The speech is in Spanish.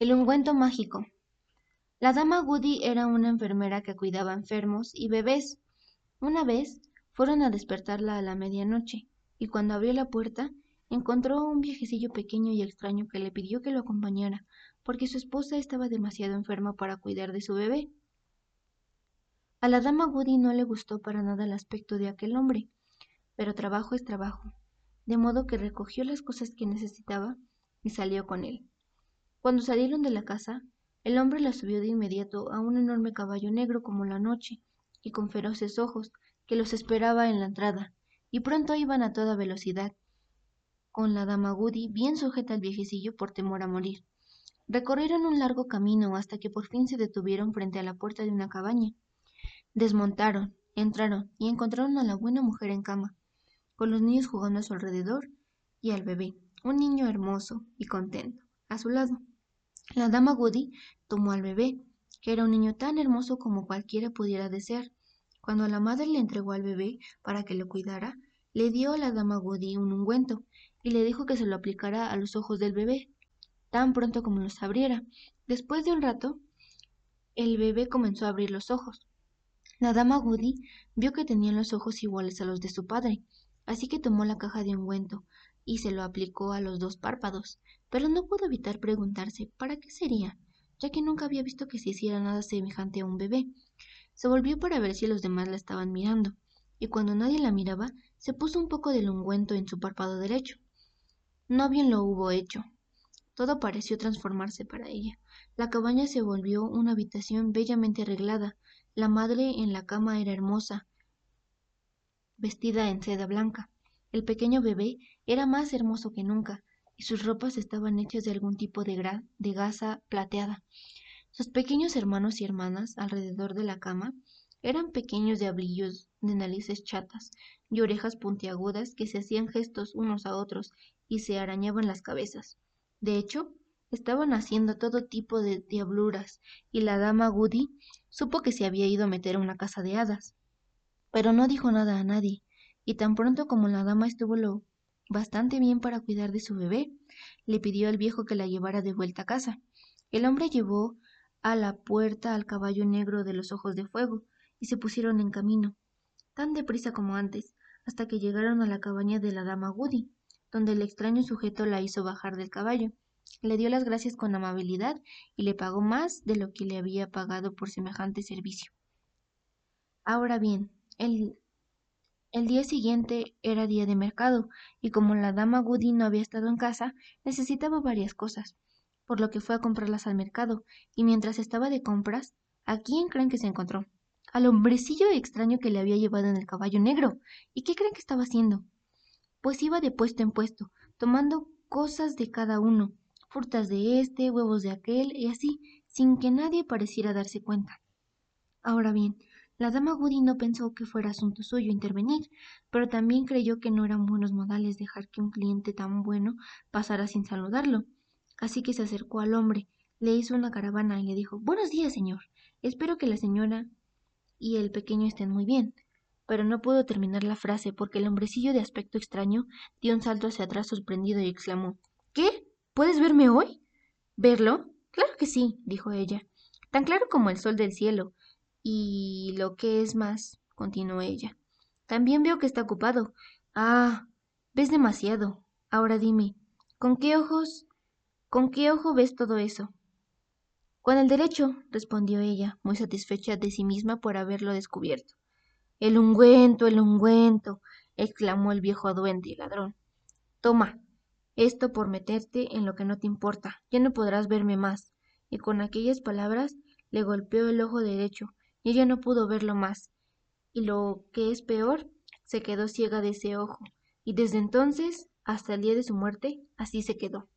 El ungüento mágico. La dama Goody era una enfermera que cuidaba enfermos y bebés. Una vez fueron a despertarla a la medianoche, y cuando abrió la puerta, encontró un viejecillo pequeño y extraño que le pidió que lo acompañara, porque su esposa estaba demasiado enferma para cuidar de su bebé. A la dama Goody no le gustó para nada el aspecto de aquel hombre, pero trabajo es trabajo, de modo que recogió las cosas que necesitaba y salió con él. Cuando salieron de la casa, el hombre la subió de inmediato a un enorme caballo negro como la noche, y con feroces ojos, que los esperaba en la entrada, y pronto iban a toda velocidad, con la dama Goody bien sujeta al viejecillo por temor a morir. Recorrieron un largo camino hasta que por fin se detuvieron frente a la puerta de una cabaña. Desmontaron, entraron y encontraron a la buena mujer en cama, con los niños jugando a su alrededor y al bebé, un niño hermoso y contento, a su lado. La dama Goody tomó al bebé, que era un niño tan hermoso como cualquiera pudiera desear. Cuando la madre le entregó al bebé para que lo cuidara, le dio a la dama Goody un ungüento y le dijo que se lo aplicara a los ojos del bebé, tan pronto como los abriera. Después de un rato, el bebé comenzó a abrir los ojos. La dama Goody vio que tenían los ojos iguales a los de su padre, así que tomó la caja de ungüento y se lo aplicó a los dos párpados pero no pudo evitar preguntarse para qué sería, ya que nunca había visto que se hiciera nada semejante a un bebé. Se volvió para ver si los demás la estaban mirando, y cuando nadie la miraba, se puso un poco del ungüento en su párpado derecho. No bien lo hubo hecho. Todo pareció transformarse para ella. La cabaña se volvió una habitación bellamente arreglada. La madre en la cama era hermosa, vestida en seda blanca. El pequeño bebé era más hermoso que nunca, y sus ropas estaban hechas de algún tipo de, gasa plateada. Sus pequeños hermanos y hermanas alrededor de la cama eran pequeños diablillos de narices chatas y orejas puntiagudas que se hacían gestos unos a otros y se arañaban las cabezas. De hecho, estaban haciendo todo tipo de diabluras, y la dama Goody supo que se había ido a meter a una casa de hadas. Pero no dijo nada a nadie, y tan pronto como la dama estuvo lo bastante bien para cuidar de su bebé, le pidió al viejo que la llevara de vuelta a casa. El hombre llevó a la puerta al caballo negro de los ojos de fuego, y se pusieron en camino, tan deprisa como antes, hasta que llegaron a la cabaña de la dama Goody, donde el extraño sujeto la hizo bajar del caballo. Le dio las gracias con amabilidad y le pagó más de lo que le había pagado por semejante servicio. Ahora bien, el el día siguiente era día de mercado, y como la dama Goody no había estado en casa, necesitaba varias cosas, por lo que fue a comprarlas al mercado, y mientras estaba de compras, ¿a quién creen que se encontró? Al hombrecillo extraño que le había llevado en el caballo negro. ¿Y qué creen que estaba haciendo? Pues iba de puesto en puesto, tomando cosas de cada uno, frutas de este, huevos de aquel, y así, sin que nadie pareciera darse cuenta. Ahora bien, la dama Goody no pensó que fuera asunto suyo intervenir, pero también creyó que no eran buenos modales dejar que un cliente tan bueno pasara sin saludarlo. Así que se acercó al hombre, le hizo una caravana y le dijo Buenos días, señor. Espero que la señora y el pequeño estén muy bien. Pero no pudo terminar la frase porque el hombrecillo de aspecto extraño dio un salto hacia atrás sorprendido y exclamó ¿Qué? ¿Puedes verme hoy? ¿Verlo? Claro que sí, dijo ella. Tan claro como el sol del cielo. Y lo que es más, continuó ella. También veo que está ocupado. Ah, ves demasiado. Ahora dime, ¿con qué ojos? ¿Con qué ojo ves todo eso? Con el derecho, respondió ella, muy satisfecha de sí misma por haberlo descubierto. El ungüento, el ungüento, exclamó el viejo duende y ladrón. Toma, esto por meterte en lo que no te importa. Ya no podrás verme más. Y con aquellas palabras le golpeó el ojo derecho, y ella no pudo verlo más, y lo que es peor, se quedó ciega de ese ojo, y desde entonces hasta el día de su muerte así se quedó.